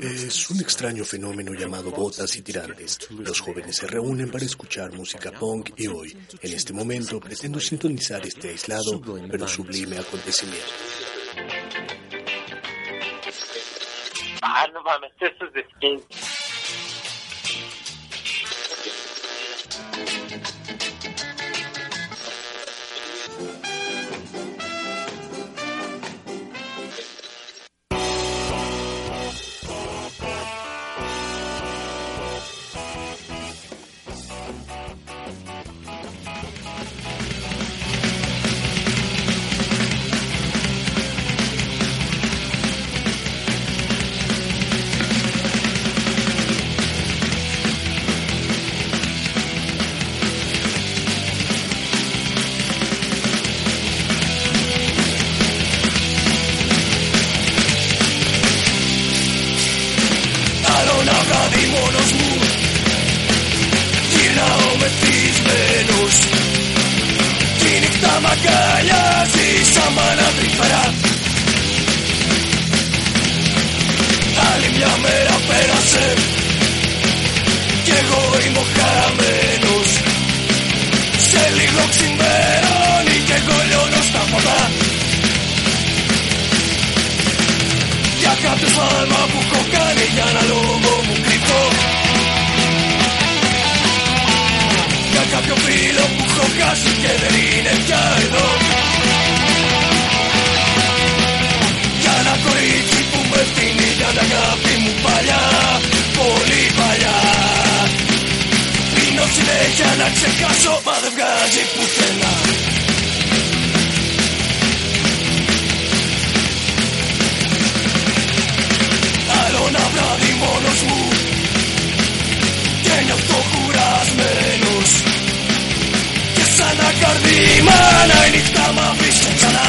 Es un extraño fenómeno llamado botas y tirantes. Los jóvenes se reúnen para escuchar música punk y hoy, en este momento, pretendo sintonizar este aislado pero sublime acontecimiento. Ah, no mames, eso es de εγώ είμαι ο χαραμένος. Σε λίγο ξημερώνει και εγώ λιώνω στα ποτά. Για κάποιο σφάλμα που έχω κάνει για ένα λόγο μου κρυφτό Για κάποιο φίλο που έχω χάσει και δεν είναι πια εδώ. Για ένα κορίτσι που με φτύνει για την αγάπη μου παλιά. για να ξεχάσω Μα δεν βγάζει πουθενά Άλλο ένα βράδυ μόνος μου Και νιώθω κουρασμένος Και σαν να καρδίμα να η νύχτα μαύρισε ξανά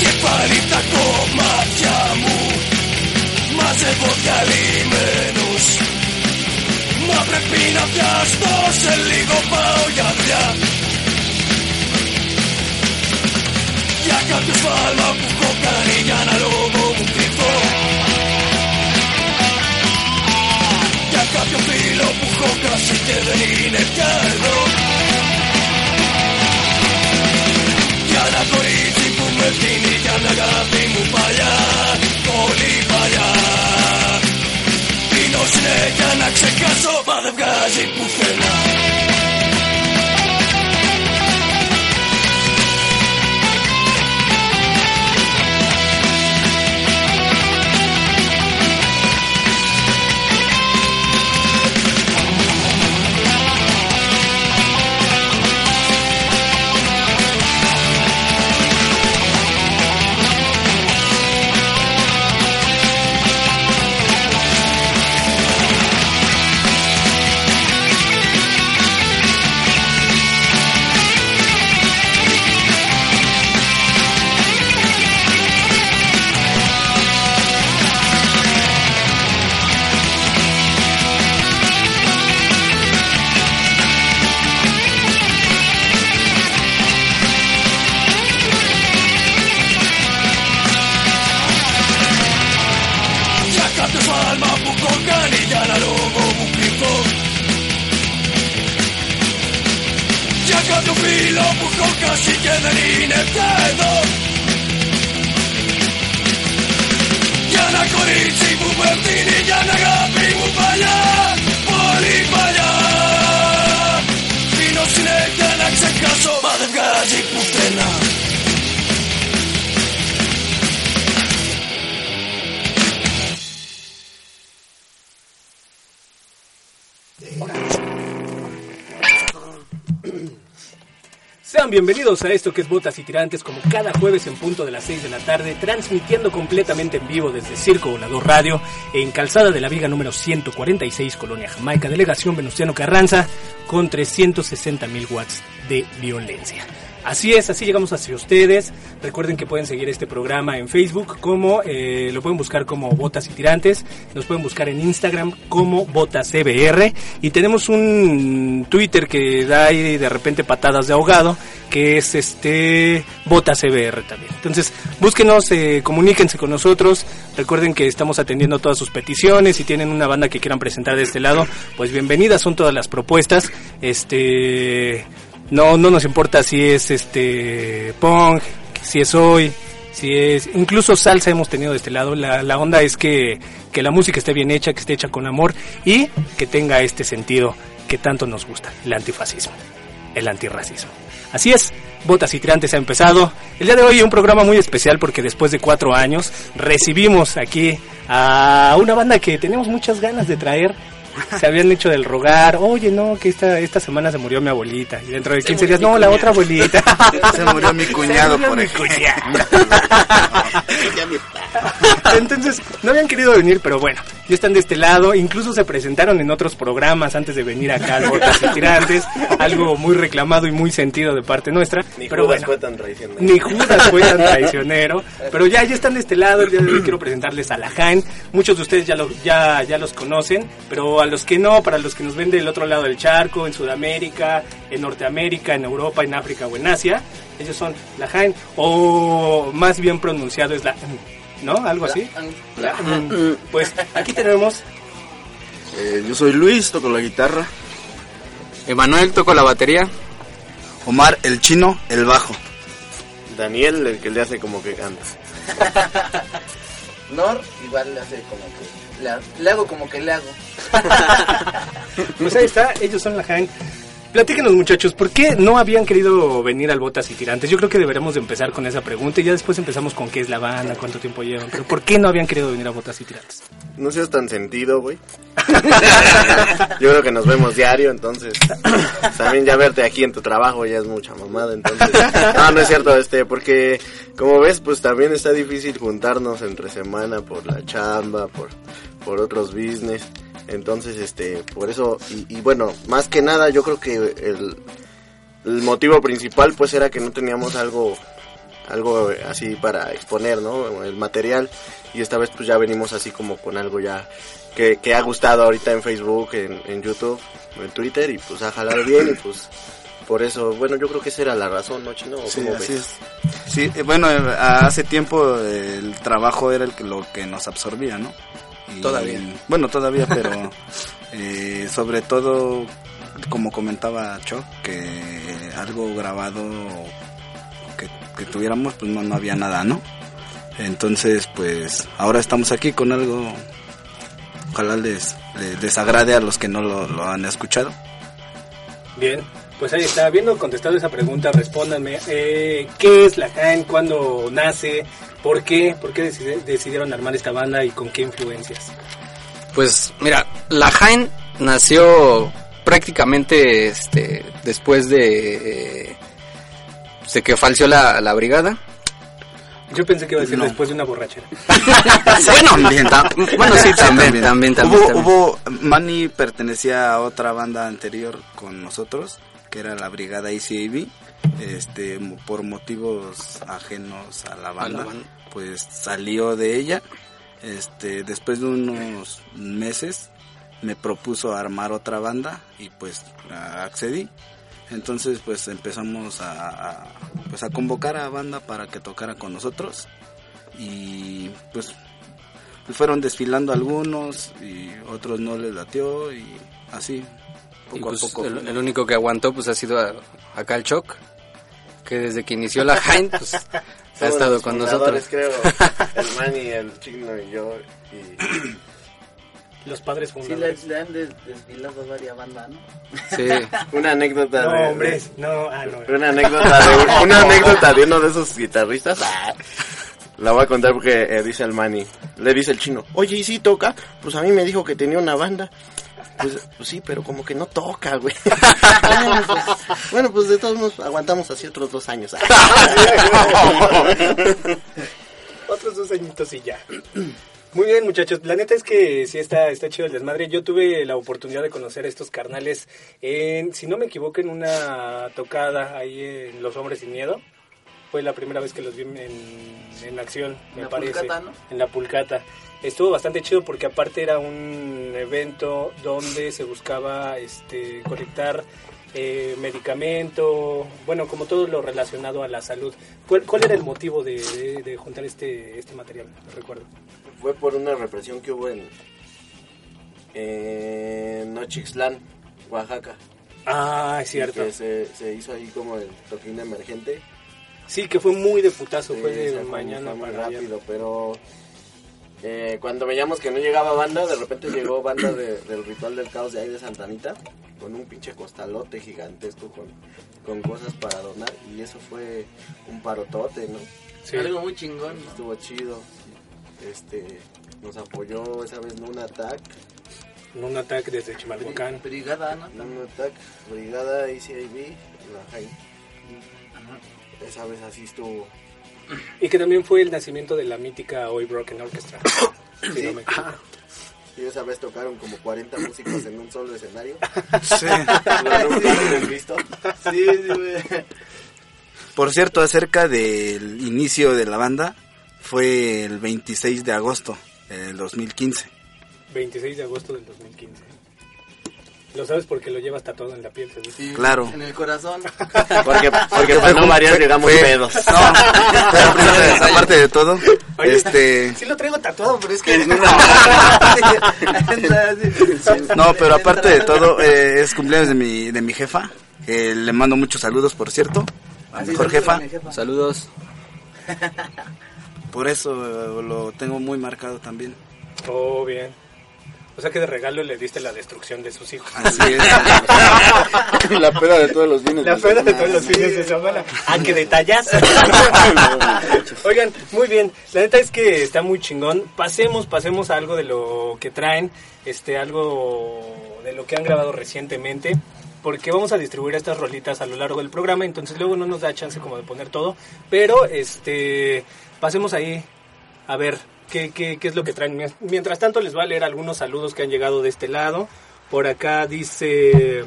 Και πάλι τα κομμάτια μου Μαζεύω διαλυμένα Μα πρέπει να πιάσω σε λίγο πάω για δουλειά Για κάποιο σφάλμα που έχω για ένα λόγο μου κρυφτώ. Για κάποιο φίλο που έχω και δεν είναι πια εδώ. Για ένα κορίτσι που με φτύνει για μια αγάπη μου παλιά. Πολύ παλιά. Ποιος είναι για να ξεχάσω Μα δεν βγάζει πουθενά. A esto que es Botas y Tirantes, como cada jueves en punto de las 6 de la tarde, transmitiendo completamente en vivo desde Circo Volador Radio, en Calzada de la Viga número 146, Colonia Jamaica, Delegación Venustiano Carranza, con 360 mil watts de violencia. Así es, así llegamos hacia ustedes. Recuerden que pueden seguir este programa en Facebook como, eh, lo pueden buscar como Botas y Tirantes, nos pueden buscar en Instagram como Botas CBR y tenemos un Twitter que da ahí de repente patadas de ahogado, que es este Botas CBR también. Entonces, búsquenos, eh, comuníquense con nosotros. Recuerden que estamos atendiendo todas sus peticiones. Si tienen una banda que quieran presentar de este lado, pues bienvenidas son todas las propuestas. Este no, no nos importa si es este punk, si es hoy, si es incluso salsa hemos tenido de este lado. La, la onda es que, que la música esté bien hecha, que esté hecha con amor y que tenga este sentido que tanto nos gusta, el antifascismo, el antirracismo. Así es, Botas y Tirantes ha empezado. El día de hoy un programa muy especial porque después de cuatro años recibimos aquí a una banda que tenemos muchas ganas de traer se habían hecho del rogar, oye, no, que esta, esta semana se murió mi abuelita. Y dentro de 15 días, no, la otra abuelita. Se murió mi cuñado, Se murió por mi. Entonces, no habían querido venir, pero bueno, ya están de este lado. Incluso se presentaron en otros programas antes de venir acá al Botas y Tirantes. Algo muy reclamado y muy sentido de parte nuestra. Ni pero Judas bueno, fue tan traicionero. ni Judas fue tan traicionero. Pero ya, ya están de este lado. El día de hoy quiero presentarles a la Jaén. Muchos de ustedes ya, lo, ya, ya los conocen, pero a los que no, para los que nos ven del otro lado del charco, en Sudamérica, en Norteamérica, en Europa, en África o en Asia, ellos son la Jaén, o más bien pronunciado es la... ¿No? Algo así. La- Pues aquí tenemos Eh, yo soy Luis, toco la guitarra. Emanuel toco la batería. Omar, el chino, el bajo. Daniel, el que le hace como que canta. Nor igual le hace como que le, le hago como que le hago. Pues ahí está, ellos son la Jaén. Platíquenos muchachos, ¿por qué no habían querido venir al Botas y Tirantes? Yo creo que deberemos de empezar con esa pregunta y ya después empezamos con qué es la banda, cuánto tiempo llevan. Pero ¿por qué no habían querido venir a Botas y Tirantes? No seas tan sentido, güey. Yo creo que nos vemos diario, entonces. También ya verte aquí en tu trabajo ya es mucha mamada, entonces. No, no es cierto, este, porque como ves, pues también está difícil juntarnos entre semana por la chamba, por, por otros business. Entonces, este, por eso, y, y bueno, más que nada, yo creo que el, el motivo principal, pues, era que no teníamos algo algo así para exponer, ¿no? El material. Y esta vez pues ya venimos así como con algo ya que, que ha gustado ahorita en Facebook, en, en YouTube, en Twitter y pues ha jalado bien y pues por eso, bueno, yo creo que esa era la razón, ¿no, Chino? ¿O Sí, así ves? es. Sí, eh, bueno, eh, hace tiempo el trabajo era el que, lo que nos absorbía, ¿no? Y- Todavía. Bueno, todavía, pero eh, sobre todo, como comentaba Cho, que algo grabado que, que tuviéramos, pues no, no había nada, ¿no? Entonces, pues ahora estamos aquí con algo, ojalá les, les desagrade a los que no lo, lo han escuchado. Bien, pues ahí está. Habiendo contestado esa pregunta, respóndanme. Eh, ¿Qué es la Jaén? ¿Cuándo nace? ¿Por qué? ¿Por qué decidi- decidieron armar esta banda y con qué influencias? Pues mira, la Jaén nació prácticamente este, después de, eh, de que falleció la, la brigada. Yo pensé que iba a decir No. después de una borrachera. bueno, también, tam- bueno, sí, también, también, también. Hubo, también. hubo, Manny pertenecía a otra banda anterior con nosotros, que era la Brigada ECAB, este, por motivos ajenos a la banda, pues salió de ella, este, después de unos meses me propuso armar otra banda y pues accedí. Entonces pues empezamos a, a- pues a convocar a banda para que tocara con nosotros y pues pues fueron desfilando algunos y otros no les latió y así Y, poco pues, a poco. el, el único que aguantó pues ha sido a- acá el Choc, que desde que inició la Jaén pues ha estado los con fundadores, nosotros. creo, el Manny, el Chino y yo. Y Los padres Sí, le, fundadores. le han des- desfilado varias bandas, ¿no? Sí. una anécdota No, de... hombre, no, ah, no. Una anécdota de, una anécdota de uno de esos guitarristas. Ah, La voy a contar porque eh, dice el Manny. Le dice el chino, oye, ¿y si toca? Pues a mí me dijo que tenía una banda. Pues, pues sí, pero como que no toca, güey. bueno, pues, bueno, pues de todos modos aguantamos así otros dos años. Otros dos añitos y ya. Muy bien, muchachos. La neta es que sí está, está chido el desmadre. Yo tuve la oportunidad de conocer a estos carnales en, si no me equivoco, en una tocada ahí en Los Hombres Sin Miedo. Fue la primera vez que los vi en, en acción, me En la parece. Pulcata, ¿no? En la Pulcata. Estuvo bastante chido porque aparte era un evento donde se buscaba este colectar eh, medicamento, bueno, como todo lo relacionado a la salud. ¿Cuál, cuál era el motivo de, de- de juntar este, este material? No recuerdo. Fue por una represión que hubo en, en Nochixtlán, Oaxaca. Ah, es cierto. Que se, se hizo ahí como el toquín emergente. Sí, que fue muy de putazo, Sí, fue de fue- mañana fue muy allá. rápido, pero eh, cuando veíamos que no llegaba banda, de repente llegó banda de- del ritual del caos de ahí de Santanita con un pinche costalote gigantesco con, con cosas para donar y eso fue un parotote, ¿no? Sí. Algo muy chingón, ¿no? Estuvo chido. Este nos apoyó esa vez un ataque, En un ataque desde Chimalhuacán. Brigada, ¿no? un ataque, brigada ACIB, la Jaime. Esa vez así estuvo. Y que también fue el nacimiento de la mítica Hoy Broken Orchestra. Si no me equivoco. Y esa vez tocaron como 40 músicos en un solo escenario. Sí. Lo visto. Sí, sí, güey. Por cierto, acerca del inicio de la banda, fue el 26 de agosto del 2015. 26 de agosto del 2015. Lo sabes porque lo llevas tatuado en la piel, seguro. Sí, Claro. En el corazón. Porque, porque para no como- variar llegamos fue- pedos. No, pero aparte- aparte de todo, Oye, este, Sí lo traigo tatuado, pero es que... no, pero aparte de todo, eh, es cumpleaños de mi, de mi jefa, le mando muchos saludos, por cierto, a mi mejor jefa, Saludos. por eso eh, lo tengo muy marcado también. Oh, bien. O sea que de regalo le diste la destrucción de sus hijos. Así es. La peda de todos los fines. La peda de todos los fines de semana. Ah, qué detallazo. Oigan, muy bien. La neta es que está muy chingón. Pasemos, pasemos a algo de lo que traen, este, algo de lo que han grabado recientemente. Porque vamos a distribuir estas rolitas a lo largo del programa, entonces luego no nos da chance como de poner todo. Pero, este, pasemos ahí a ver qué, qué, qué es lo que traen. Mien- Mientras tanto, les voy a leer algunos saludos que han llegado de este lado. Por acá dice...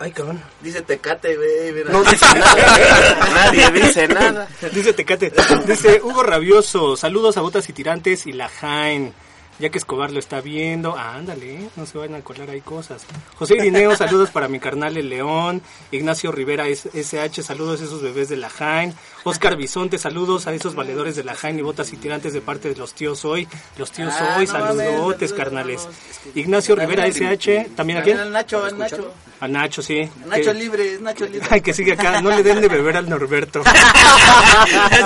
Ay, cabrón. Dice Tecate, güey. No dice nada. Nadie dice nada. Dice Tecate. Dice Hugo Rabioso. Saludos a Botas y Tirantes y la Jain. Ya que Escobar lo está viendo. Ah, ándale, ¿eh? no se vayan a colar ahí cosas. José Irineo, saludos para mi carnal el León. Ignacio Rivera S- SH, saludos a esos bebés de la Jain. Oscar Bisonte, saludos a esos valedores de la Jain y Botas y Tirantes de parte de los tíos hoy. Los tíos Ah, hoy, no saludotes, saludos, carnales. Ignacio Rivera SH, ¿también a quién? al Nacho, al Nacho. A Nacho, sí. Nacho Que- libre, es Nacho libre. Ay, que sigue acá. No le den de beber al Norberto.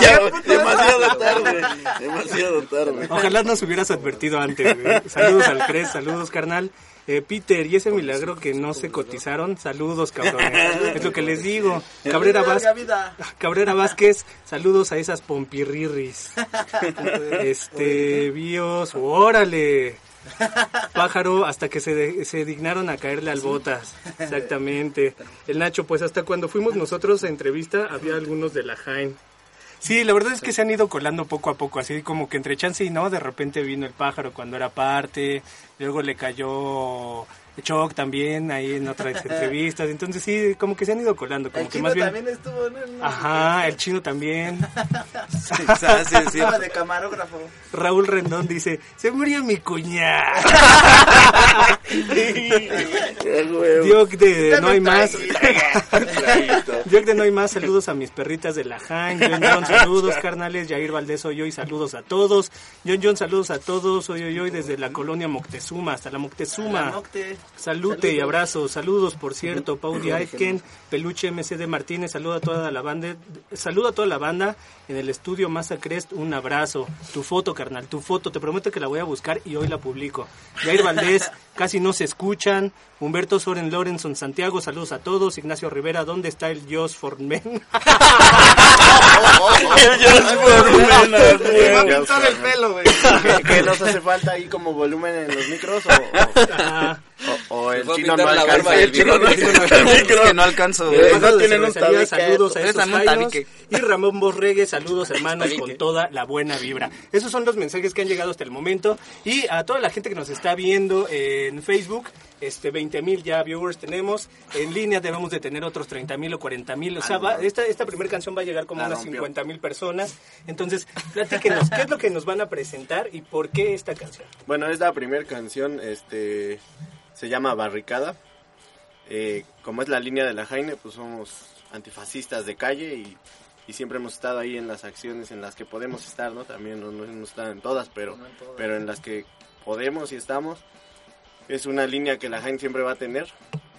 Ya, demasiado tarde. Demasiado tarde. Ojalá nos hubieras advertido antes. güey. Saludos al Cres, saludos carnal. Eh, Peter, y ese milagro que no se cotizaron, saludos cabrones. Es lo que les digo. Cabrera, Vázquez, vida. Cabrera Vázquez, saludos a esas pompirrirris. Este, Bios, órale. Pájaro, hasta que se, de- se dignaron a caerle al botas. Exactamente. El Nacho, pues hasta cuando fuimos nosotros a entrevista, había algunos de la Jaén. Sí, la verdad es que se han ido colando poco a poco, así como que entre chance y no, de repente vino el pájaro cuando era parte, luego le cayó Choc también ahí en otras entrevistas, entonces sí, como que se han ido colando, como El que chino más bien... también estuvo, ¿no? En una- Ajá, el chino también. sí, sí. Estaba de camarógrafo. Raúl Rendón dice, se murió mi cuñada. Dioc de No hay más. Dioc de No hay más, saludos a mis perritas de la Jain. John John, saludos carnales. Jair Valdés, hoy hoy, saludos a todos. John John, saludos a todos. Hoy hoy hoy desde la colonia Moctezuma hasta la Moctezuma. La Mocte. Salute y abrazos, saludos por cierto, Pauli Aitken, Peluche MC de Martínez, saluda a toda la banda, saluda a toda la banda en el estudio Massacrest, un abrazo, tu foto carnal, tu foto, te prometo que la voy a buscar y hoy la publico. Jair Valdés, casi no se escuchan, Humberto Soren Lorenson Santiago, saludos a todos, Ignacio Rivera, ¿dónde está el Jos Formen? El Jos Formen, Me va a pintar el pelo, güey. Que nos hace falta ahí como volumen en los micros o, o, el chino no alcanza. el chino no alcanza que no alcanzo. Güey. no tienen un tabique. saludos a esos. Y Ramón Borregue, saludos hermanos con toda la buena vibra. Esos son los mensajes que han llegado hasta el momento. Y a toda la gente que nos está viendo en Facebook, este 20 mil ya viewers tenemos. En línea debemos de tener otros 30 mil o 40 mil. O sea, va- esta, esta primera canción va a llegar como a La unas rompió. 50 mil personas. Entonces, platíquenos, ¿qué es lo que nos van a presentar y por qué esta canción? Bueno, es la primera canción, este, se llama Barricada. Eh, como es la línea de la Jaime, pues somos antifascistas de calle y, y siempre hemos estado ahí en las acciones en las que podemos estar, ¿no? También no, no hemos estado en todas, pero, pero en las que podemos y estamos. Es una línea que la Jaime siempre va a tener,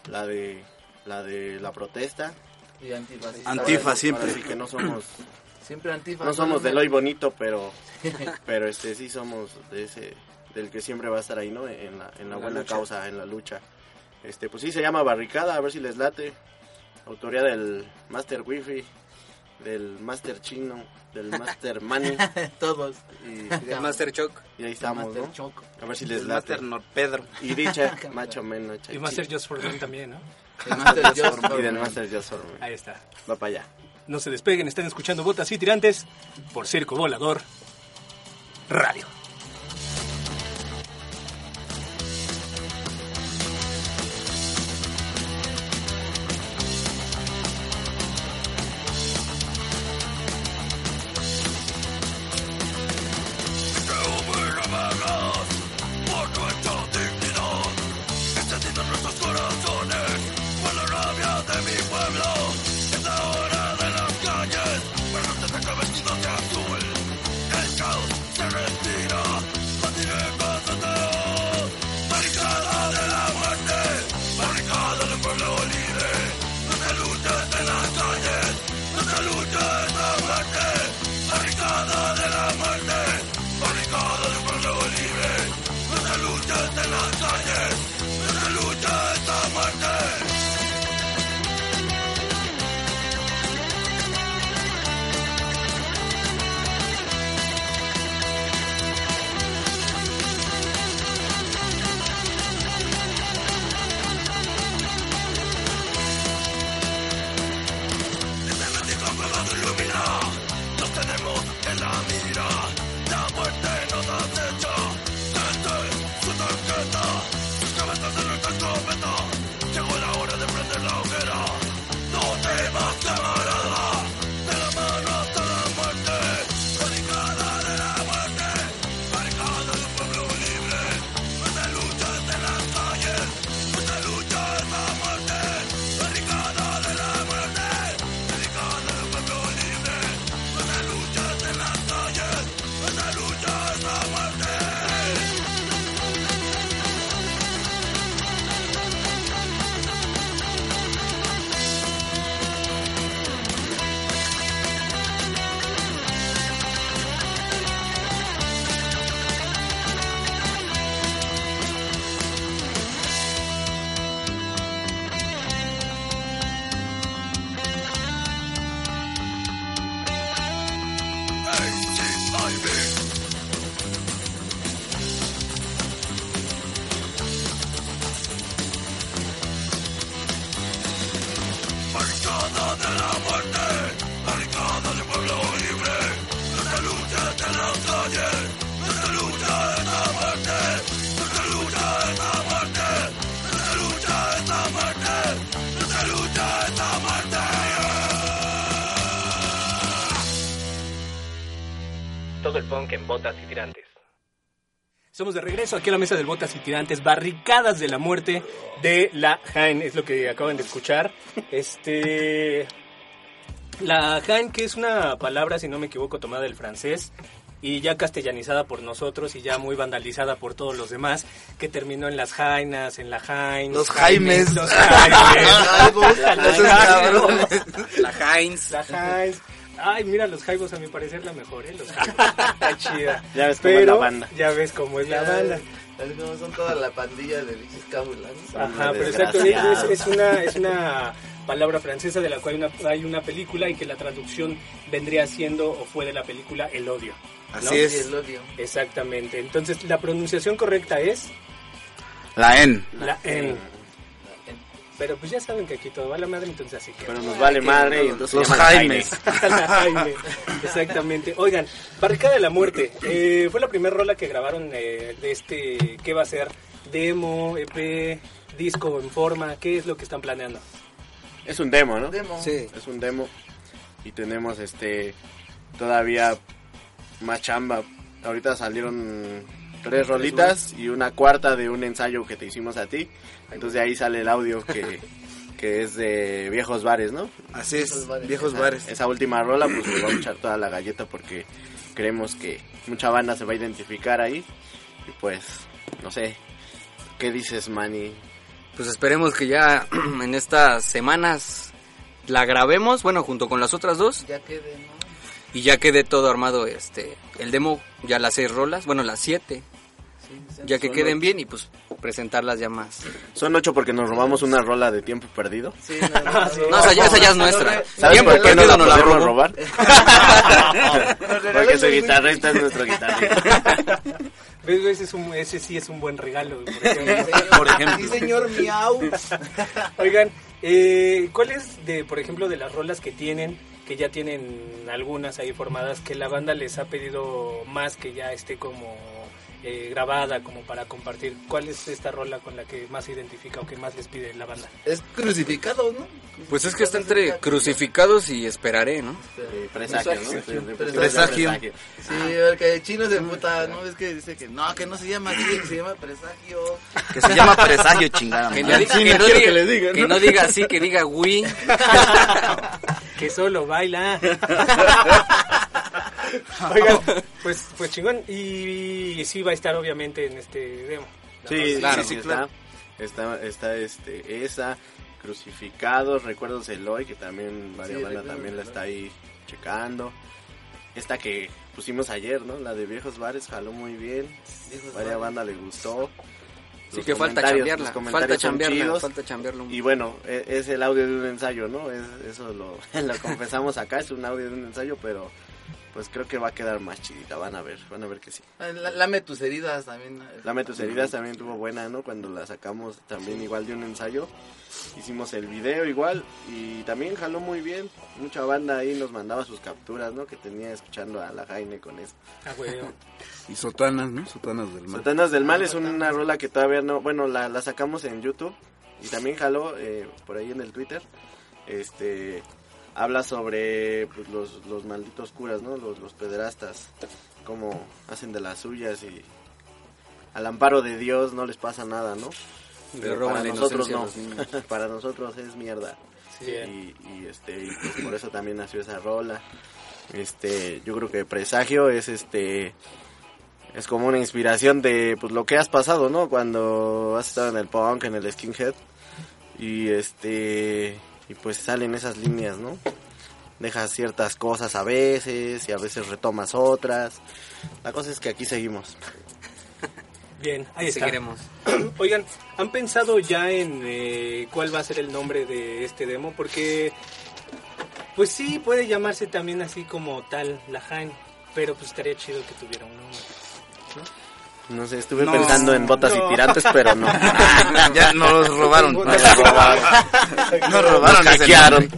la de la de la protesta. Y. Antifa Ahora- siempre. ahora sí que no somos Siempre antifa. no somos del hoy bonito, pero pero este sí somos de ese del que siempre va a estar ahí, ¿no? En la, en la la buena lucha. causa, en la lucha. Este, pues sí se llama Barricada, a ver si les late. Autoría del Master Wifi, del Master Chino, del Master Money Todos. y, El Master Choc. y ahí estamos, Master ¿no? A ver si les late. Master Norpedro. Y dicha, macho menos. Y Master Just for Them también, ¿no? El Master Just Y for del Men. Master Just for. Ahí está. Va para allá. No se despeguen, están escuchando Botas y Tirantes por Circo Volador Radio. Somos de regreso aquí a la mesa del Botas y Tirantes, barricadas de la muerte de la Jaén, es lo que acaban de escuchar. Este. La Jaén, que es una palabra, si no me equivoco, tomada del francés y ya castellanizada por nosotros y ya muy vandalizada por todos los demás, que terminó en las Jainas, en la Jaén. Los Jaimes. Los Jaimes. La Los Jaimes. La Heinz. La Heinz. Ay, mira, los Jaibos a mi parecer la mejor, ¿eh? Los Jaibos. Está chida. Ya ves cómo es la banda. Ya ves cómo es la banda. Como son toda la pandilla de bichos cábulas. Ajá, pero exacto, es, es una, es una palabra francesa de la cual una- hay una película y que la traducción vendría siendo o fue de la película El odio. Así ¿no? es. El odio. Exactamente. Entonces, la pronunciación correcta es La N. la N. Pero pues ya saben que aquí todo va a la madre, entonces así que... Pero nos vale madre y entonces Los Jaimes. Jaime. Exactamente. Oigan, Barricada de la Muerte. eh, fue la primera rola que grabaron eh, de este... ¿Qué va a ser? Demo, EP, disco en forma. ¿Qué es lo que están planeando? Es un demo, ¿no? Demo. Sí. Es un demo. Y tenemos este todavía más chamba. Ahorita salieron tres rolitas y una cuarta de un ensayo que te hicimos a ti. Entonces de ahí sale el audio que, que es de viejos bares, ¿no? Así es, viejos bares. Esa última rola pues le vamos a echar toda la galleta porque creemos que mucha banda se va a identificar ahí. Y pues, no sé, ¿qué dices, Manny? Pues esperemos que ya en estas semanas la grabemos, bueno, junto con las otras dos, Ya quede, ¿no? y ya quede todo armado este el demo, ya las seis rolas, bueno, las siete. Ya que Son queden ocho. bien y pues presentarlas ya más. Son ocho porque nos robamos una rola de tiempo perdido. Sí, no, no, Ah, sí. No, esa ya, esa ya es nuestra. ¿Sabes Tiempo por qué no la nos la podemos robar? Porque su guitarrista es nuestro guitarrista. Ese, es un- ese sí es un buen regalo. por ejemplo. Por ejemplo. Sí, señor Miau. Oigan, eh, ¿cuáles de, por ejemplo, de las rolas que tienen, que ya tienen algunas ahí formadas, que la banda les ha pedido más que ya esté como eh, grabada, como para compartir? ¿Cuál es esta rola con la que más se identifica o que más les pide la banda? Es crucificado, ¿no? Pues es que está entre crucificados y esperaré, ¿no? Presagio, ¿no? Presagio. Sí, porque el chino se puta, ¿no? Es que dice que no, que no se llama así, que se llama presagio. Que se llama presagio chingada. Que no, diga, que no quiero diga- que le digan, que ¿no? no diga así, que diga Wii. Que solo baila. Oigan, pues, pues chingón. Y, sí va a estar obviamente en este demo. Sí, Claro, sí, sí, está. claro. Está, está este, esa, Crucificados, Recuerdos de Eloy, que también varias Sí, bandas Recuerdos también la está ahí checando. Esta que pusimos ayer, ¿no? La de Viejos Bares jaló muy bien. Bares. bandas le gustó. Sí Los que falta los falta chidos. falta chambearla. un- Y bueno, e- es, el audio de un ensayo, ¿no? Es, eso lo, lo confesamos acá, es un audio de un ensayo, pero pues creo que va a quedar más chidita, van a ver, van a ver que sí. La- Lame tus heridas también. Lame tus heridas también tuvo buena, ¿no? Cuando la sacamos también igual de un ensayo. Hicimos el video igual y también jaló muy bien. Mucha banda ahí nos mandaba sus capturas, ¿no? Que tenía escuchando a la Jaime con eso. Ah, güey. Y sotanas, ¿no? Sotanas del mar. Sotanas del Mal es una rola que todavía no... Bueno, la, la sacamos en YouTube y también jaló eh, por ahí en el Twitter. Este... Habla sobre pues, los, los malditos curas, ¿no? Los, los pederastas. Cómo hacen de las suyas y... Al amparo de Dios no les pasa nada, ¿no? Pero roban para la nosotros no. los para nosotros es mierda. Sí, bien. Y, y, este y pues por eso también nació esa rola. Este, yo creo que Presagio es este es como una inspiración de pues lo que has pasado, ¿no? Cuando has estado en el punk, en el skinhead y este y pues salen esas líneas, ¿no? Dejas ciertas cosas a veces y a veces retomas otras. La cosa es que aquí seguimos. Bien, ahí está. Seguiremos. Oigan, ¿han pensado ya en eh, cuál va a ser el nombre de este demo? Porque, pues sí, puede llamarse también así como tal, la Jaime, pero pues estaría chido que tuviera un nombre. No sé, estuve No, pensando en botas no. y tirantes, pero no. ya nos robaron. Nos robaron. Nos robaron Nos hackearon.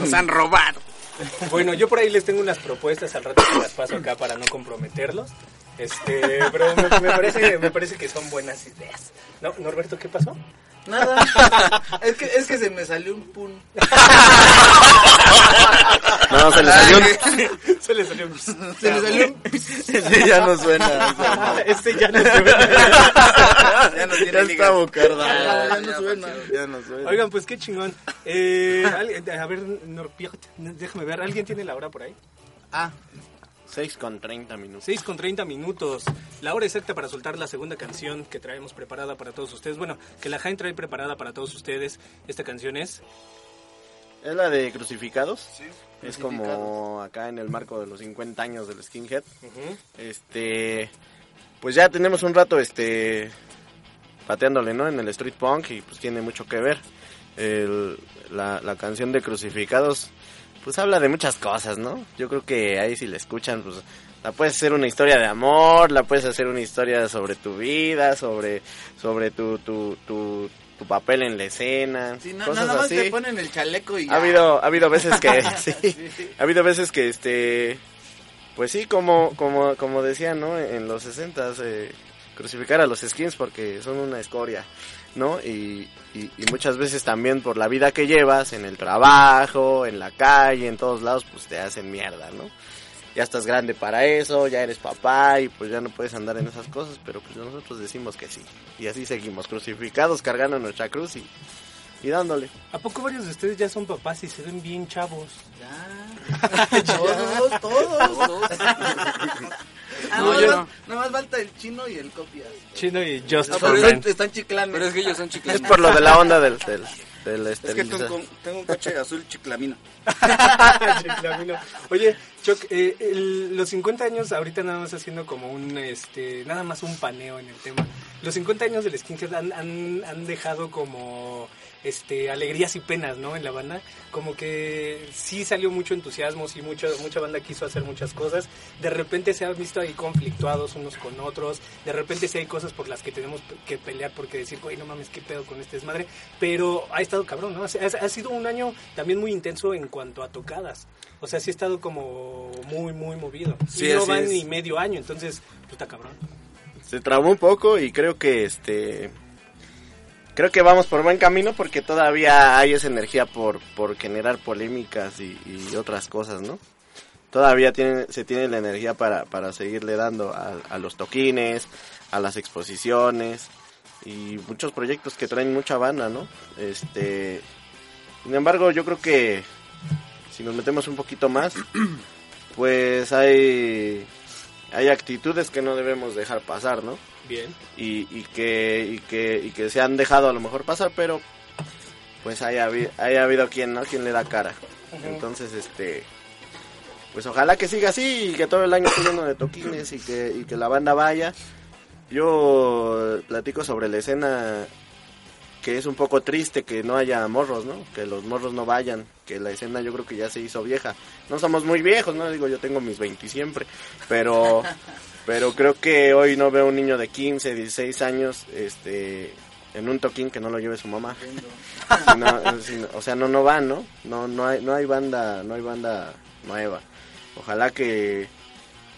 Nos han robado. Bueno, yo por ahí les tengo unas propuestas, al rato se las paso acá para no comprometerlos. Este, pero me, me parece, me parece que son buenas ideas. ¿No, Norberto, qué pasó? Nada. es, que, es que se me salió un pun. No, se le salió un... Se le salió un... Se me salió un... Sí, ya no suena. Este ya no ve. Ya no tiene Ya está bocardado. Ya, ya no suena. Ya no suena. Oigan, pues qué chingón. Eh, a ver, Norpiot, déjame ver, ¿alguien tiene la hora por ahí? Ah, 6 con 30 minutos. 6 con 30 minutos. La hora exacta para soltar la segunda canción que traemos preparada para todos ustedes. Bueno, que la Jaime trae preparada para todos ustedes. Esta canción es... Es la de Crucificados. Sí, Es Crucificados. como acá en el marco de los 50 años del skinhead. Este, pues ya tenemos un rato este pateándole, ¿no? En el street punk y pues tiene mucho que ver. El- la, la canción de Crucificados pues habla de muchas cosas, ¿no? Yo creo que ahí si la escuchan, pues la puedes hacer una historia de amor, la puedes hacer una historia sobre tu vida, sobre sobre tu tu tu, tu papel en la escena, Sí, no, cosas nada más así. te ponen el chaleco y Ha habido ha habido veces que sí, ha habido veces que este pues sí, como como como decían, ¿no? En los 60 eh, crucificar a los skins porque son una escoria, ¿no? Y, y, y muchas veces también por la vida que llevas en el trabajo, en la calle, en todos lados, pues te hacen mierda, ¿no? Ya estás grande para eso, ya eres papá y pues ya no puedes andar en esas cosas, pero pues nosotros decimos que sí. Y así seguimos, crucificados, cargando nuestra cruz y, y dándole. ¿A poco varios de ustedes ya son papás y se ven bien chavos? Todos, todos. Ah, No, no, yo no, no. Nada más falta el chino y el copias. Chino y Just No, for pero Men. están, chiclanes. Pero es que ellos son Es chiclanes. por lo de la onda del, del, del Es que tengo, un- tengo un coche azul chiclamino. Chiclamino. Oye, Choc, eh, el- los 50 años, ahorita nada más haciendo como un, este, nada más un paneo en el tema. Los 50 años del skinhead han, han, han dejado como, este, alegrías y penas, ¿no? En la banda. Como que sí salió mucho entusiasmo, sí mucho, mucha banda quiso hacer muchas cosas. De repente se han visto ahí conflictuados unos con otros. De repente sí hay cosas por las que tenemos que pelear porque decir, güey, no mames, qué pedo con este desmadre. Pero ha estado cabrón, ¿no? Ha, sido un año también muy intenso en cuanto a tocadas. O sea, sí ha estado como muy, muy movido. Sí, y no van es. ni medio año, entonces, está cabrón. se trabó un poco y creo que este creo que vamos por buen camino porque todavía hay esa energía por por generar polémicas y, otras cosas no todavía tiene, se tiene la energía para, para seguirle dando a, a los toquines a las exposiciones y muchos proyectos que traen mucha banda no este sin embargo yo creo que si nos metemos un poquito más pues hay hay actitudes que no debemos dejar pasar, ¿no? Bien. Y, y que y que y que se han dejado a lo mejor pasar, pero pues haya habido, haya habido quien, ¿no? Quien le da cara. Entonces, este pues ojalá que siga así y que todo el año esté lleno de toquines y que y que la banda vaya. Yo platico sobre la escena que es un poco triste que no haya morros, ¿no? Que los morros no vayan, que la escena yo creo que ya se hizo vieja. No somos muy viejos, ¿no? Digo, yo tengo mis 20 siempre, pero pero creo que hoy no veo un niño de 15, 16 años este en un toquín que no lo lleve su mamá. No, o sea, no no van, ¿no? No no hay no hay banda, no hay banda nueva. Ojalá que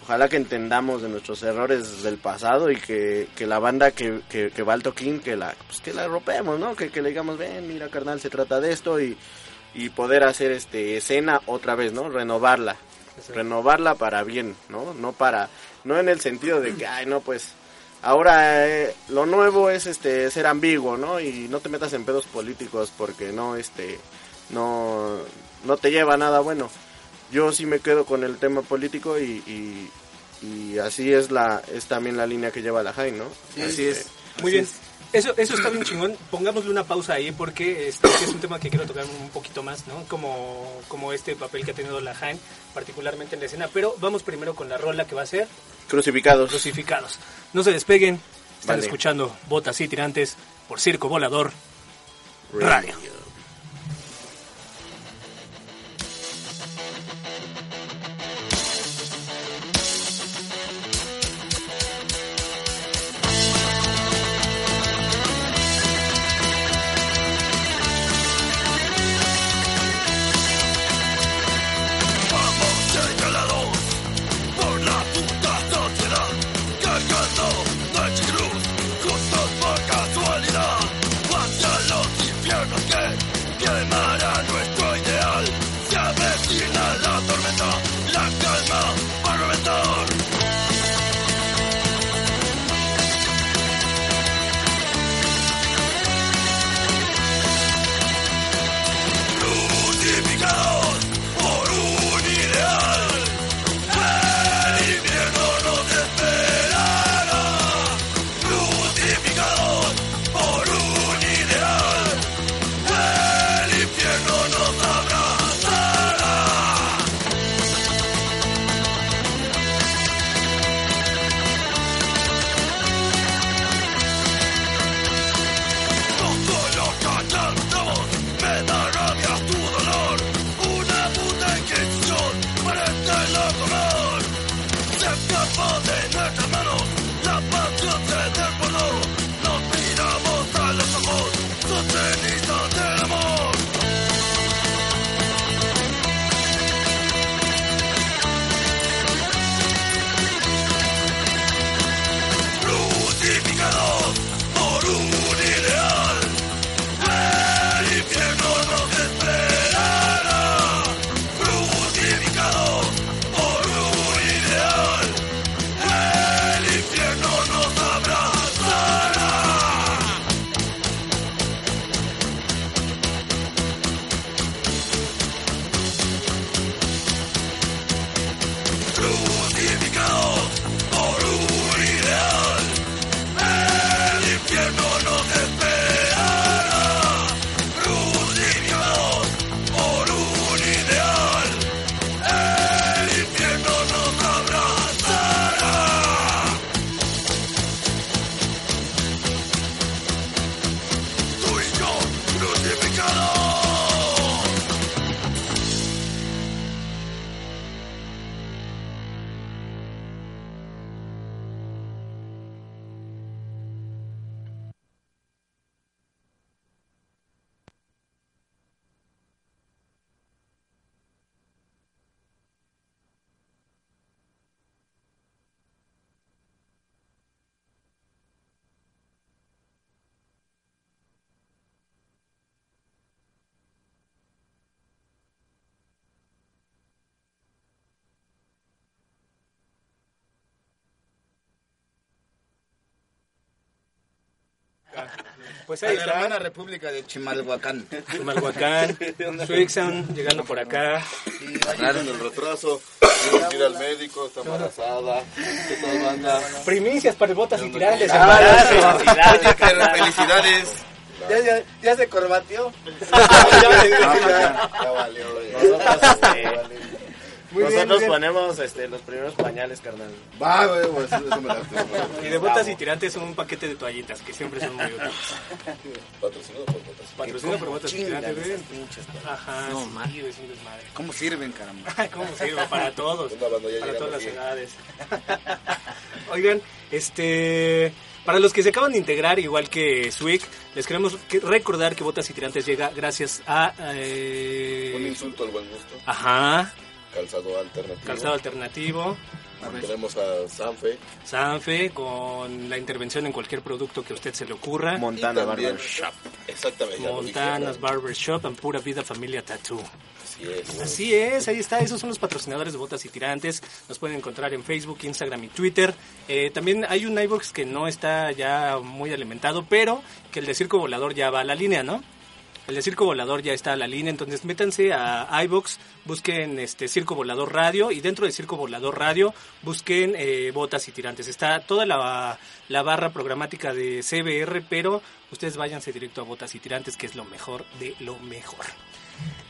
ojalá que entendamos de nuestros errores del pasado y que, que la banda que, que, que va al toquín, que la, pues que la rompemos, ¿no? Que, que le digamos, ven, mira carnal, se trata de esto y, y poder hacer este escena otra vez, ¿no? Renovarla. Renovarla para bien, ¿no? No para, no en el sentido de que, ay, no, pues, ahora eh, lo nuevo es este ser ambiguo, ¿no? Y no te metas en pedos políticos porque no, este, no, no te lleva a nada bueno yo sí me quedo con el tema político y, y, y así es la es también la línea que lleva la Jai, ¿no? Sí, así sí. es. Muy bien. Eso, eso está bien chingón. Pongámosle una pausa ahí porque este, es un tema que quiero tocar un poquito más, ¿no? Como, como este papel que ha tenido la Jaén, particularmente en la escena. Pero vamos primero con la rola que va a ser Crucificados. Crucificados. No se despeguen. Están Vale. escuchando Botas y Tirantes por Circo Volador Radio. Pues A ahí la está. hermana República de Chimalhuacán. Chimalhuacán, Suixan, llegando por acá. Claro. En el retraso, ir al médico, está embarazada, ¿qué tal banda? Primicias para botas y tirantes. Ah, embarazo. felicidades, pero felicidades. Ya, ya, ya se corbateó. ya, ya valió, Nosotros, eh, Muy nosotros bien. ponemos este, los primeros pañales, carnal. Va, güey, eso, eso me late. Y de botas y tirantes son un paquete de toallitas que siempre son muy útiles. Patrocinado por botas. Patrocinado por botas y tirantes, Ajá, No, sí, es un desmadre. ¿Cómo sirven, caramba? ¿Cómo sirve? Para todos. Para todas las edades. Oigan, este. Para los que se acaban de integrar, igual que Swick, les queremos que- recordar que Botas y Tirantes llega gracias a. eh, Un insulto al buen gusto. Ajá, Calzado alternativo. calzado alternativo. Tenemos a Sanfe. Sanfe con la intervención en cualquier producto que a usted se le ocurra. Montana Barber Shop. Exactamente. Montanas. Barber Shop en Pura Vida Familia Tattoo. Así es. Así es, ahí está. Esos son los patrocinadores de Botas y Tirantes. Nos pueden encontrar en Facebook, Instagram y Twitter. Eh, también hay un iBox que no está ya muy alimentado, pero que el de Circo Volador ya va a la línea, ¿no? El de Circo Volador ya está la línea, entonces métanse a iBox, busquen este Circo Volador Radio y dentro de Circo Volador Radio busquen eh, Botas y Tirantes. Está toda la, la barra programática de CBR, pero ustedes váyanse directo a Botas y Tirantes, que es lo mejor de lo mejor.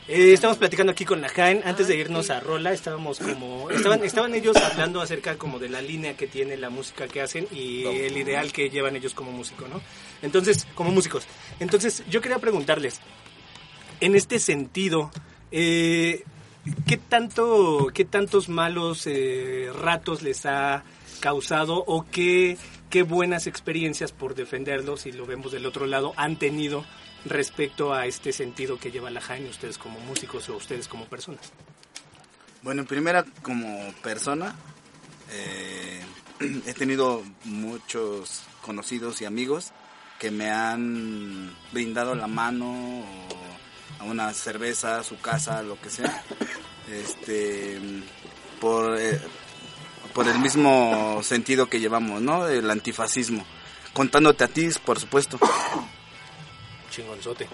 Eh, estamos platicando aquí con la Jaén. Antes de irnos a Rola, estábamos como. Estaban, estaban ellos hablando acerca como de la línea que tiene la música que hacen y el ideal que llevan ellos como músico, ¿no? Entonces, como músicos. Entonces, yo quería preguntarles, en este sentido, eh, ¿qué, tanto, ¿qué tantos malos eh, ratos les ha causado o qué, qué buenas experiencias, por defenderlos, si lo vemos del otro lado, han tenido respecto a este sentido que lleva la Jaén, ustedes como músicos o ustedes como personas? Bueno, en primera, como persona, eh, he tenido muchos conocidos y amigos que me han brindado la mano a una cerveza, a su casa, lo que sea, este, por, eh, por el mismo sentido que llevamos, ¿no? El antifascismo. Contándote a ti, por supuesto. Chingonzote.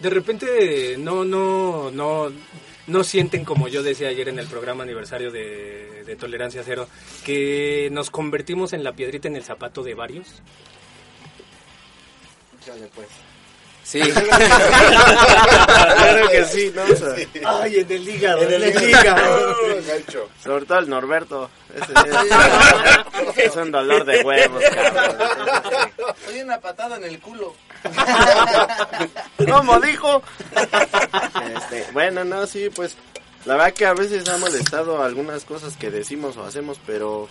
De repente no, no, no, no sienten como yo decía ayer en el programa aniversario de, de Tolerancia Cero, que nos convertimos en la piedrita en el zapato de varios. Chale, pues. Sí. claro que sí, ¿no? O sea, Ay, en el hígado, En el hígado. Sobre todo el Norberto. Ese es, es un dolor de huevos, cabrón. Oye, una patada en el culo. ¿Cómo dijo? Este, bueno, no, sí, pues la verdad que a veces ha molestado algunas cosas que decimos o hacemos, pero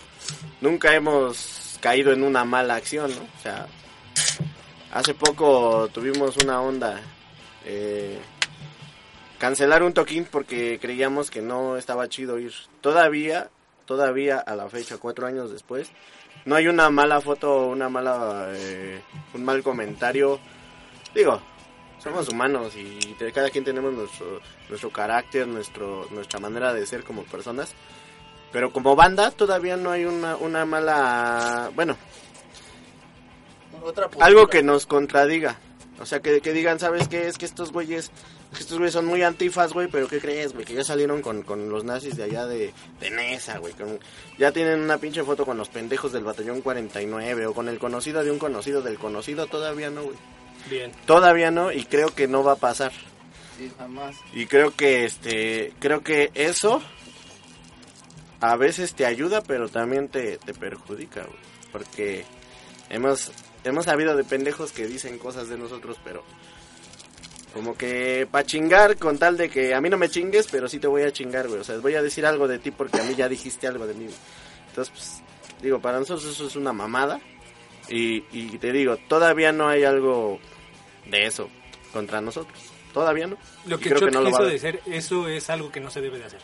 nunca hemos caído en una mala acción, ¿no? O sea, hace poco tuvimos una onda. Eh, cancelar un toquín porque creíamos que no estaba chido ir. Todavía, todavía a la fecha, cuatro años después, no hay una mala foto, una mala, eh, un mal comentario. Digo, somos humanos y cada quien tenemos nuestro, nuestro carácter, nuestro, nuestra manera de ser como personas. Pero como banda todavía no hay una, una mala, bueno, Otra postura. algo que nos contradiga. O sea, que, que digan, ¿sabes qué? Es que estos güeyes que estos güeyes son muy antifas, güey, pero ¿qué crees, güey? Que ya salieron con, con los nazis de allá de, de Nesa, güey. con- ya tienen una pinche foto con los pendejos del batallón 49 o con el conocido de un conocido del conocido, todavía no, güey. Bien. Todavía no y creo que no va a pasar. Sí, jamás. Y creo que este creo que eso a veces te ayuda, pero también te, te perjudica, güey. Porque hemos hemos sabido de pendejos que dicen cosas de nosotros, pero como que para chingar con tal de que a mí no me chingues, pero sí te voy a chingar, güey. O sea, voy a decir algo de ti porque a mí ya dijiste algo de mí. Entonces, pues, digo, para nosotros eso es una mamada. Y, y te digo, todavía no hay algo de eso contra nosotros. Todavía no. Lo que creo Chuck no lo va eso es algo que no se debe de hacer.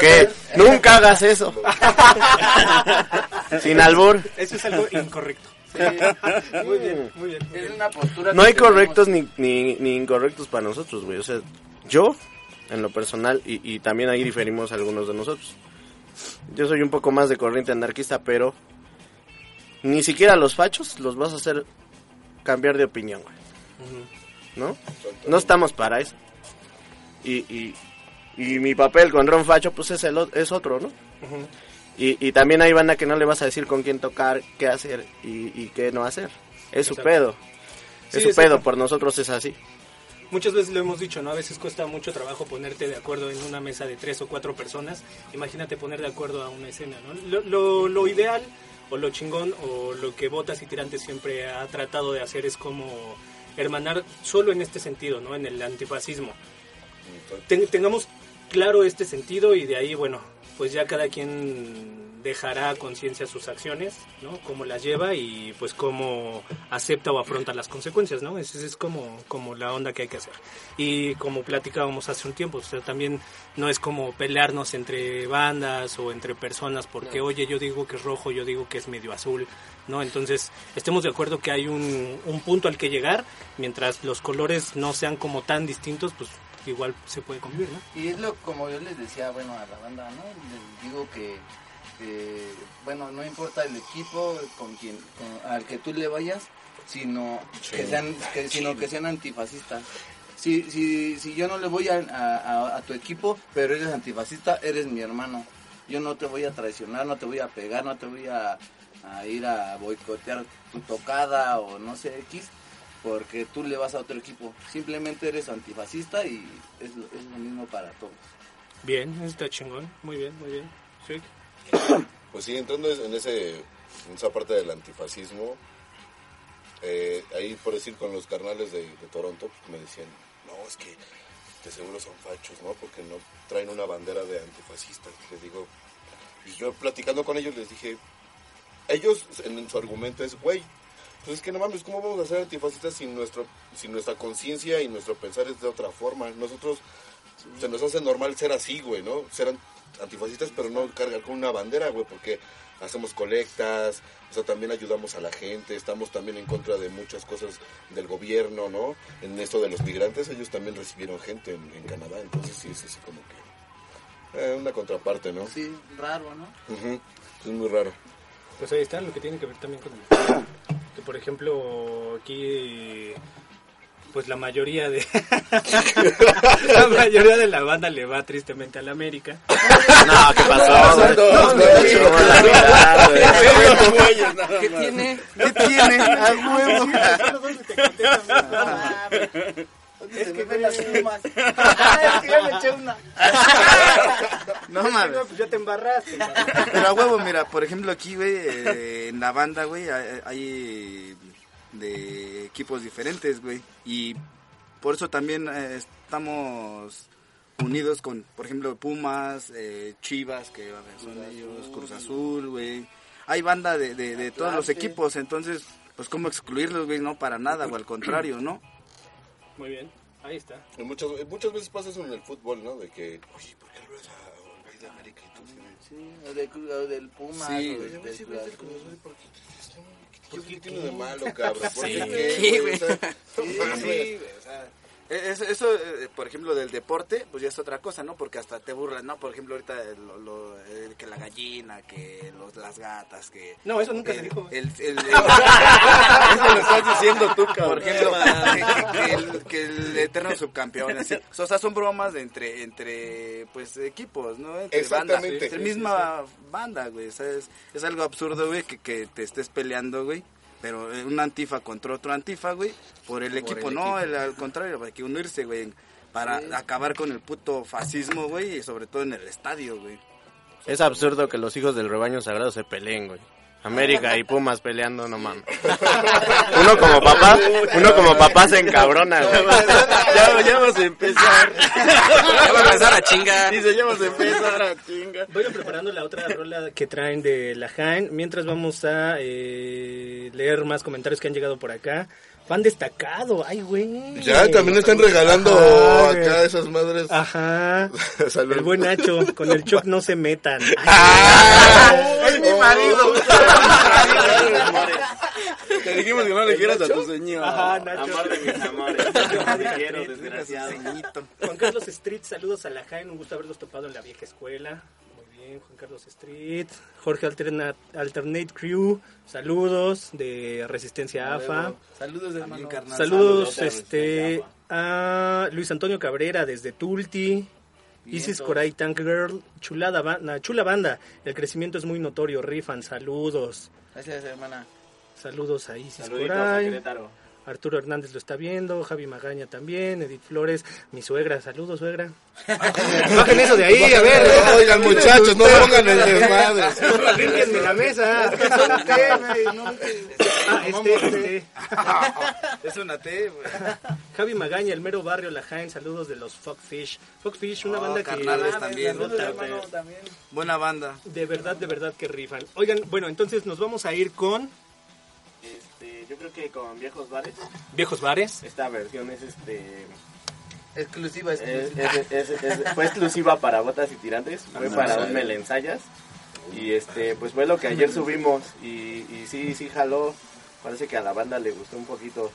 Que nunca hagas eso. Sin albur. Eso es algo incorrecto. Muy bien, muy bien. Es una postura No hay tenemos. correctos ni, ni, ni incorrectos para nosotros, güey. O sea, yo, en lo personal, y, y también ahí diferimos algunos de nosotros. Yo soy un poco más de corriente anarquista, pero ni siquiera los fachos los vas a hacer cambiar de opinión, güey. ¿No? No estamos para eso. Y, y, y mi papel con Ron Facho, pues es, el, es otro, ¿no? Y, y también hay banda que no le vas a decir con quién tocar, qué hacer y, y qué no hacer. Es su Exacto. pedo. Es Sí, su exacto. pedo, por nosotros es así. Muchas veces lo hemos dicho, ¿no? A veces cuesta mucho trabajo ponerte de acuerdo en una mesa de tres o cuatro personas. Imagínate poner de acuerdo a una escena, ¿no? Lo, lo, lo ideal o lo chingón o lo que Botas y Tirantes siempre ha tratado de hacer es como hermanar solo en este sentido, ¿no? En el antifascismo. Ten- tengamos claro este sentido y de ahí, bueno, pues ya cada quien dejará conciencia sus acciones, ¿no? Cómo las lleva y pues cómo acepta o afronta las consecuencias, ¿no? Esa es como, como la onda que hay que hacer. Y como platicábamos hace un tiempo, o sea, también no es como pelearnos entre bandas o entre personas porque, oye, yo digo que es rojo, yo digo que es medio azul, ¿no? Entonces, estemos de acuerdo que hay un, un punto al que llegar, mientras los colores no sean como tan distintos, pues igual se puede convivir, ¿no? Y es lo como yo les decía, bueno, a la banda, ¿no? Les digo que, eh, bueno, no importa el equipo con quien, con- al que tú le vayas, sino que sean, que, sino que sean antifascistas. Si, si, si yo no le voy a, a- a- a tu equipo, pero eres antifascista, eres mi hermano. Yo no te voy a traicionar, no te voy a pegar, no te voy a, a ir a boicotear tu tocada o no sé, X, porque tú le vas a otro equipo. Simplemente eres antifascista y es, lo- es lo mismo para todos. Bien, está chingón, muy bien, muy bien. Sí. Pues sí, entrando en, ese, en esa parte del antifascismo, eh, ahí por decir con los carnales de, de Toronto, pues me decían, no, es que de seguro son fachos, ¿no? Porque no traen una bandera de antifascistas. Les digo, y yo platicando con ellos les dije, ellos en, en su argumento es, güey, pues es que no mames, ¿cómo vamos a ser antifascistas sin, nuestro, sin nuestra conciencia y nuestro pensar es de otra forma? Nosotros se nos hace normal ser así, güey, ¿no? Ser an- antifascistas, pero no cargar con una bandera, güey, porque hacemos colectas, o sea, también ayudamos a la gente, estamos también en contra de muchas cosas del gobierno, ¿no? En esto de los migrantes, ellos también recibieron gente en, en Canadá, entonces sí es así como que eh, una contraparte, ¿no? Sí, raro, ¿no? Ujú, Es muy raro. Pues ahí está lo que tiene que ver también con que por ejemplo aquí pues la mayoría de la mayoría de la banda le va tristemente a la América. No, ¿qué pasó. ¿Qué tiene? ¿Qué tiene? A huevo. Es que ven las plumas. es que ya me eché una. No mames. pues ya te embarraste. Pero a huevo, mira, por ejemplo aquí, güey, eh, en la banda, güey, hay, de equipos diferentes, güey. Y por eso también eh, estamos unidos con, por ejemplo, Pumas, eh, Chivas, que a ver, son ellos, Cruz Azul, güey. Hay banda de, de, de todos los equipos, entonces, pues, ¿cómo excluirlos, güey? No, para nada, o al contrario, ¿no? Muy bien, ahí está. Y muchas, muchas veces pasa eso en el fútbol, ¿no? De que, oye, ¿por qué a Rey de América y tú sí? O, de, o del Puma. Sí, o del güey, sí, Cruz güey, del Azul. Cruz Azul, ¿por qué te- ¿Por qué tiene de malo, cabrón? ¿Por Sí, qué güey. qué, Sí, güey? O sea, Sí, no mames. sí, güey, o sea, Eso, eso, eh, por ejemplo, del deporte, pues ya es otra cosa, ¿no? Porque hasta te burlas, ¿no? Por ejemplo, ahorita lo- lo- eh, que la gallina, que los, las gatas, que... No, eso nunca el, se dijo. El, eso lo estás diciendo tú, cabrón. Por ejemplo, que, que- que el, eterno subcampeón, así. O sea, son bromas de entre, entre pues, equipos, ¿no? Entre bandas, Exactamente. entre Sí, misma banda, güey. O sea, es, es algo absurdo, güey, que, que te estés peleando, güey. Pero eh, un antifa contra otro antifa, güey, por el Por equipo, el no, equipo. el- al contrario, hay que unirse, güey, para acabar con el puto fascismo, güey, y sobre todo en el estadio, güey. Es absurdo que los hijos del rebaño sagrado se peleen, güey. América y Pumas peleando, no mames. Uno como papá, uno como papá se encabrona, güey. Ya, ya vamos a empezar. Ya va a empezar a chingar. Dice, ya vamos a empezar a chingar. Vayan preparando la otra rola que traen de la Jaén. Mientras vamos a eh, leer más comentarios que han llegado por acá. Fan destacado, ay, güey. Ya, también están regalando Ajá, acá güey. esas madres. Ajá. Salud. El buen Nacho, con el choc no se metan. Es mi marido. Te dijimos que no le quieras a tu señor. Ajá, Nacho. Amor de mis amores. No te quiero, desgraciado. Juan Carlos Street, saludos a la Jaén, un gusto haberlos topado en la vieja escuela. Juan Carlos Street. Jorge Alterna- Alternate Crew, saludos de Resistencia AFA. Saludos, hermano. Saludos este a Luis Antonio Cabrera desde Tulti. Isis Coray Tank Girl, chulada banda, chula banda. El crecimiento es muy notorio, rifan, saludos. Gracias, hermana. Saludos a Isis Saluditos a Coray. Arturo Hernández lo está viendo, Javi Magaña también, Edith Flores, mi suegra, saludos suegra. Bajen eso de ahí, a ver. Oigan, muchachos, no pongan el desmadre. Límpienme la mesa. Ah, este, este. Es una T, güey. Javi Magaña, el mero barrio La Jaén, saludos de los Fuckfish. Fuckfish, una Oh, banda que carnales también. Buena banda. de verdad, de verdad que rifan. Oigan, bueno, entonces nos vamos a ir con yo creo que con viejos bares, Viejos Bares. esta versión es este Exclusiva, es- exclusiva. es- es- es- fue exclusiva para botas y tirantes, fue Ah, para un melensayas y este pues fue lo que ayer subimos y, y sí sí jaló, parece que a la banda le gustó un poquito.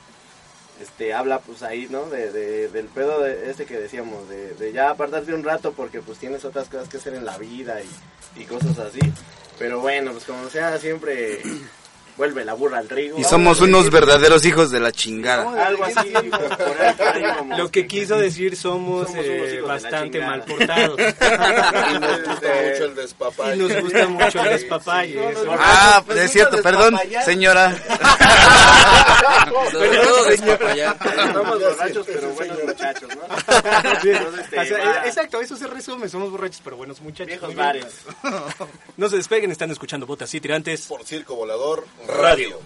Este habla pues ahí, ¿no? De, de- del pedo de este que decíamos, de, de ya apartarte un rato porque pues tienes otras cosas que hacer en la vida y, y cosas así. Pero bueno, pues como sea, siempre vuelve la burra al trigo. Y somos unos verdaderos hijos de la chingada. Algo así, Lo que quiso decir somos, Somos eh, bastante mal portados. Y nos gusta mucho el despapalle. Y nos gusta mucho el despapalle. Ah, es cierto, perdón, señora. Sobre todo despapallar. Somos borrachos, pero buenos muchachos, ¿no? Entonces, este, o sea, va- eh, exacto, eso se resume. Somos borrachos, pero buenos muchachos. Viejos Muy bien. bares. No se despeguen, están escuchando Botas y Tirantes. Por Circo Volador Radio.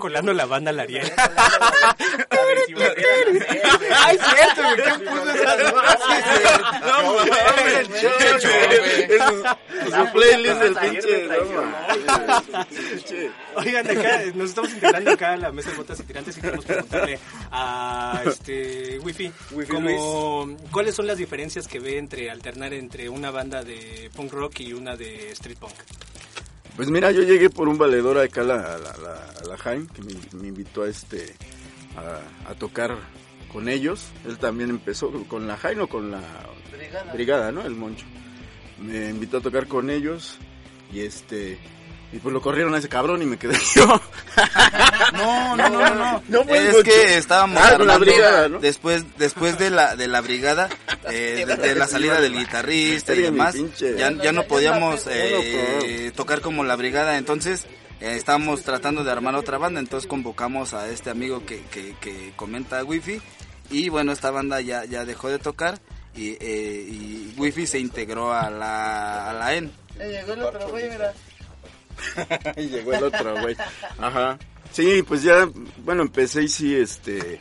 Colando la banda al Ariel. Ay, cierto, ¿quién puso esas voces? No mames, su playlist del pinche. Oigan, acá nos estamos integrando acá a la mesa de botas y tirantes y queremos preguntarle a este Wifi, como, ¿cuáles son las diferencias que ve entre alternar entre una banda de punk rock y una de street punk? Pues mira, yo llegué por un valedor acá a la, a la, a la- Jaime, que me, me invitó a este a, a tocar con ellos. Él también empezó con la Jaime o con la Brigada. ¿no? El Moncho. Me invitó a tocar con ellos y este y pues lo corrieron a ese cabrón y me quedé yo. No, no, no, no, no. No, es que estábamos Ah, la brigada, ¿no? después después de la de la brigada eh, de, de la salida del guitarrista y demás ya, ya no podíamos eh, tocar como la brigada entonces eh, estábamos tratando de armar otra banda entonces convocamos a este amigo que, que, que comenta wifi y bueno esta banda ya ya dejó de tocar y, eh, y wifi se integró a la a la EN Ya llegó el otro güey, mira. y llegó el otro, güey. Ajá. Sí, pues ya, bueno, empecé y sí, este,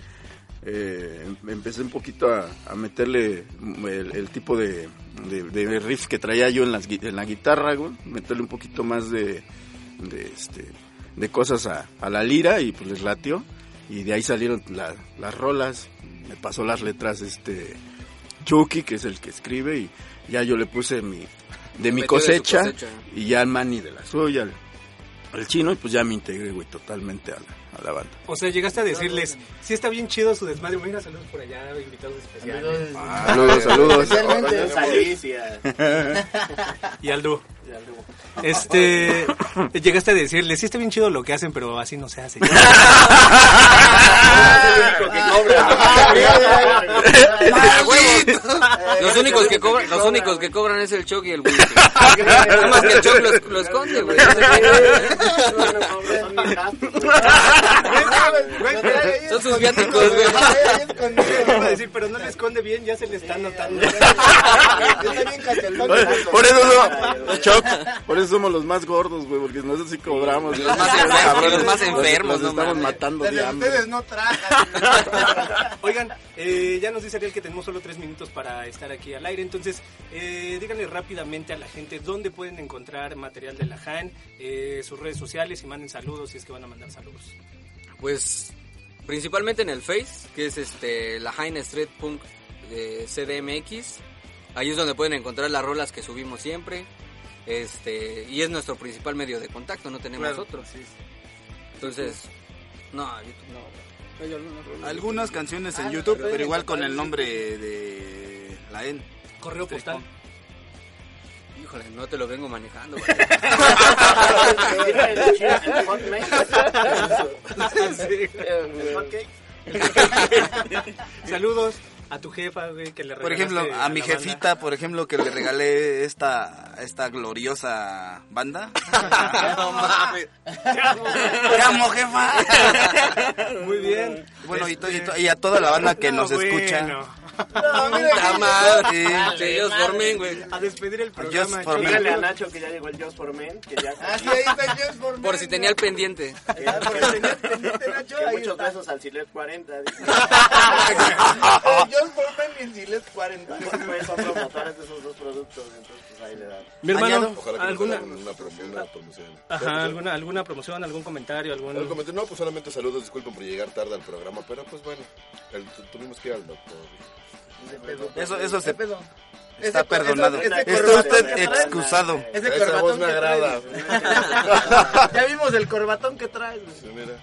eh, empecé un poquito a, meterle el, tipo de, de, riff que traía yo en, las, en la guitarra, güey, meterle un poquito más de, de, este, de cosas a, a la lira y pues les latió. Y de ahí salieron la- las rolas, me pasó las letras este Chucky, que es el que escribe, y ya yo le puse mi, de mi de cosecha, y ya el Manny de la suya, el, el chino, y pues ya me integré, güey, totalmente a la, a la banda. O sea, llegaste a decirles, sí está bien chido su desmadre, mira, saludos por allá, invitados especiales. Saludos, saludos. Especialmente Alicia. Y Aldo. Este, llegaste a decirle, sí está bien chido lo que hacen, pero así no se hace. Ah. Los únicos que cobran, los únicos que cobran es el Choc y el Whisky. Nada más que el Choc lo, lo esconde, güey. Son sus viáticos, güey. Pero no le esconde bien, ya se le está notando. Por eso Choc, por eso somos los más gordos, güey, porque nosotros sí cobramos. Los más enfermos, los más enfermos, Los no estamos matando de hambre. Ustedes no tragan. Oigan, eh, ya nos dice Ariel que tenemos solo tres minutos para estar aquí al aire, entonces eh, díganle rápidamente a la gente dónde pueden encontrar material de la JAN, eh, sus redes sociales y manden saludos si es que van a mandar saludos. Pues principalmente en el Face, que es este la Jaime Street Punk CDMX. Ahí es donde pueden encontrar las rolas que subimos siempre. Este, y es nuestro principal medio de contacto, no tenemos Claro, otro. Entonces, no, YouTube no. Hay algunas rolas. algunas canciones en YouTube pero igual con el nombre de la EN Correo postal. Híjole, no te lo vengo manejando. Saludos a tu jefa, güey, que le Por ejemplo, regalaste a mi la banda. jefita, por ejemplo, que le regalé esta esta gloriosa banda. no mames. Te amo, jefa. Muy bien. Bueno, y, to- y to- y a toda la banda que No, nos escucha. bueno. Puta madre. Sí. Sí, ellos dormen, güey. A despedir el programa. Just for me. Dígale a Nacho que ya llegó el Just for Men, que ya... Ah, sí, ahí está el Just for Por Men, si tenía el pendiente. que- Pendiente, Nacho, que muchos besos al Silet 40. dice. El Just for Men y el Silet 40. Pues son promotores de esos dos productos, entonces pues ahí le dan. Mi hermano, Añado. Ojalá que ¿alguna, nos hagan una, promo- una promoción. ajá, alguna, alguna promoción, algún comentario, El algún... comentario- no, pues solamente saludos, disculpen por llegar tarde al programa, pero pues bueno, el- tu- tuvimos que ir al doctor. Eso, eso se pedo? está Ese- perdonado. ese- ese Está usted excusado. Ese Esa voz me agrada. Ya vimos el corbatón que traes. güey. Sí, mira.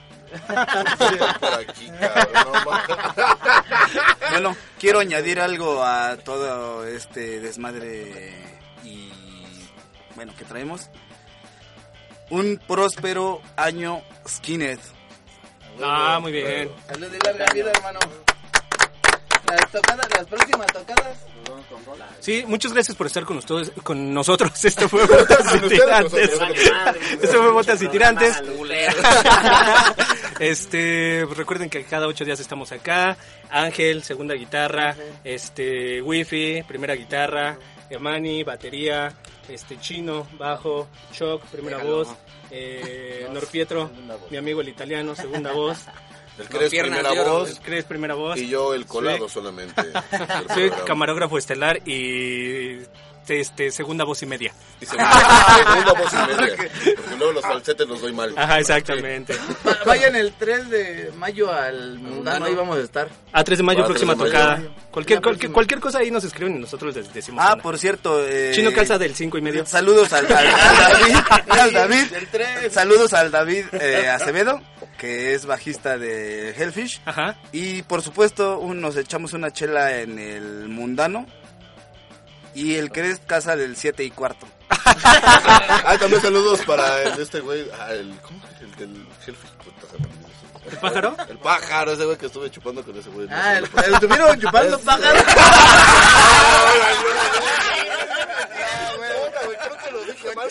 Por aquí, cabrón, no mames. Bueno, quiero añadir algo a todo este desmadre y bueno que traemos. Un próspero año skinhead. Ah, muy bien. Salud y larga vida, hermano. Las tocadas, las próximas tocadas. Sí, muchas gracias por estar con ustedes, con nosotros. Esto fue Botas y Tirantes. Esto fue Botas y Tirantes. Este, pues recuerden que cada ocho días estamos acá. Ángel, segunda guitarra. Este, Wifi, primera guitarra. Emani, batería. este Chino, bajo, Choc, primera voz, eh, Norpietro, mi amigo el italiano, segunda voz. El Cres, primera oro, voz. el Cres, primera voz. Y yo el colado solamente. Soy camarógrafo estelar y este segunda voz y media. Y segunda, segunda voz y media. Porque luego los falsetes los doy mal. Ajá, exactamente. Va- Vayan el 3 de mayo al mundano, ahí vamos a estar. A 3 de mayo, Ah, próxima 3 de mayo. tocada. Cualquier, cualquier, cualquier cosa ahí nos escriben y nosotros les decimos. Ah, una. por cierto. eh, Chino calza del 5 y medio. Saludos al, al- al David. al David. Saludos al David eh, Acevedo, que es bajista de Hellfish. Ajá. Y por supuesto, un- nos echamos una chela en el Mundano. Y el que es casa del 7 y cuarto. Ah, también saludos para el, este güey. Ah, el, ¿Cómo? El del Hellfish. ¿El pájaro? El pájaro, ese güey que estuve chupando con ese güey. Ah, el- el estuvieron chupando pájaro.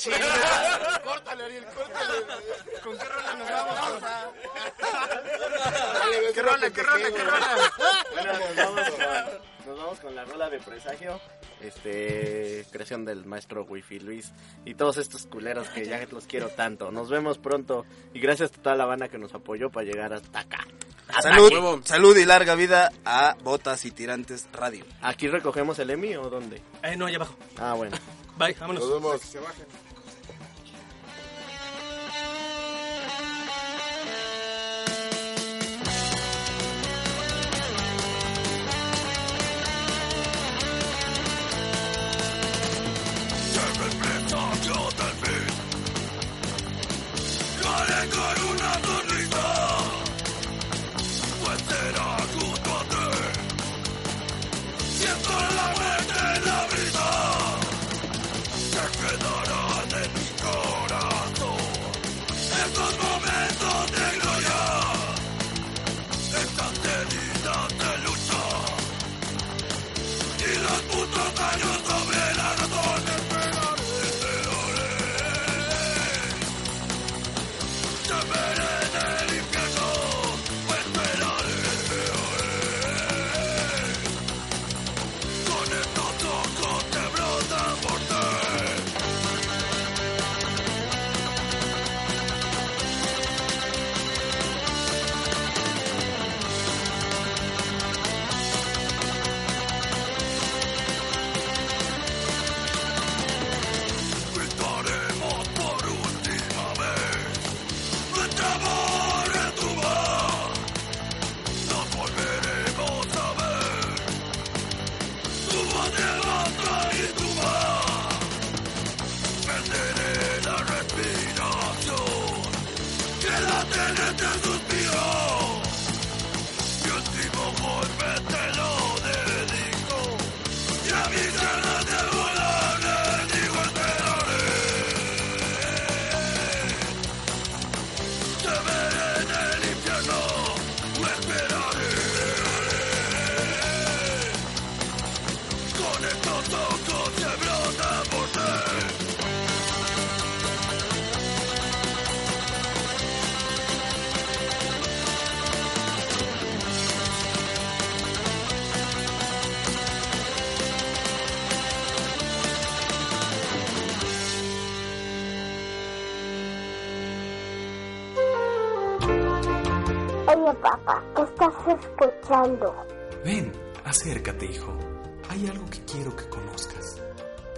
Que. Córtale, Ariel, córtale. ¿Con qué rola nos vamos? ¿Qué rola, qué rola, qué rola? Bueno, nos vamos, con, nos vamos con la rola de presagio. Este, creación del maestro Wifi Luis y todos estos culeros que ya los quiero tanto. Nos vemos pronto y gracias a toda la banda que nos apoyó para llegar hasta acá. Hasta Salud, aquí. salud y larga vida a Botas y Tirantes Radio. ¿Aquí recogemos el Emi o dónde? Eh, no, allá abajo. Ah, bueno. Bye, vámonos. Nos vemos. Haré con una sonrisa,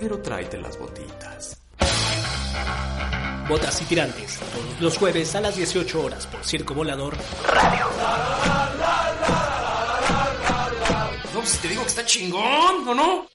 Pero tráete las botitas. Botas y tirantes, todos los jueves a las 18 horas por Circo Volador Radio. No, si te digo que está chingón, ¿o no?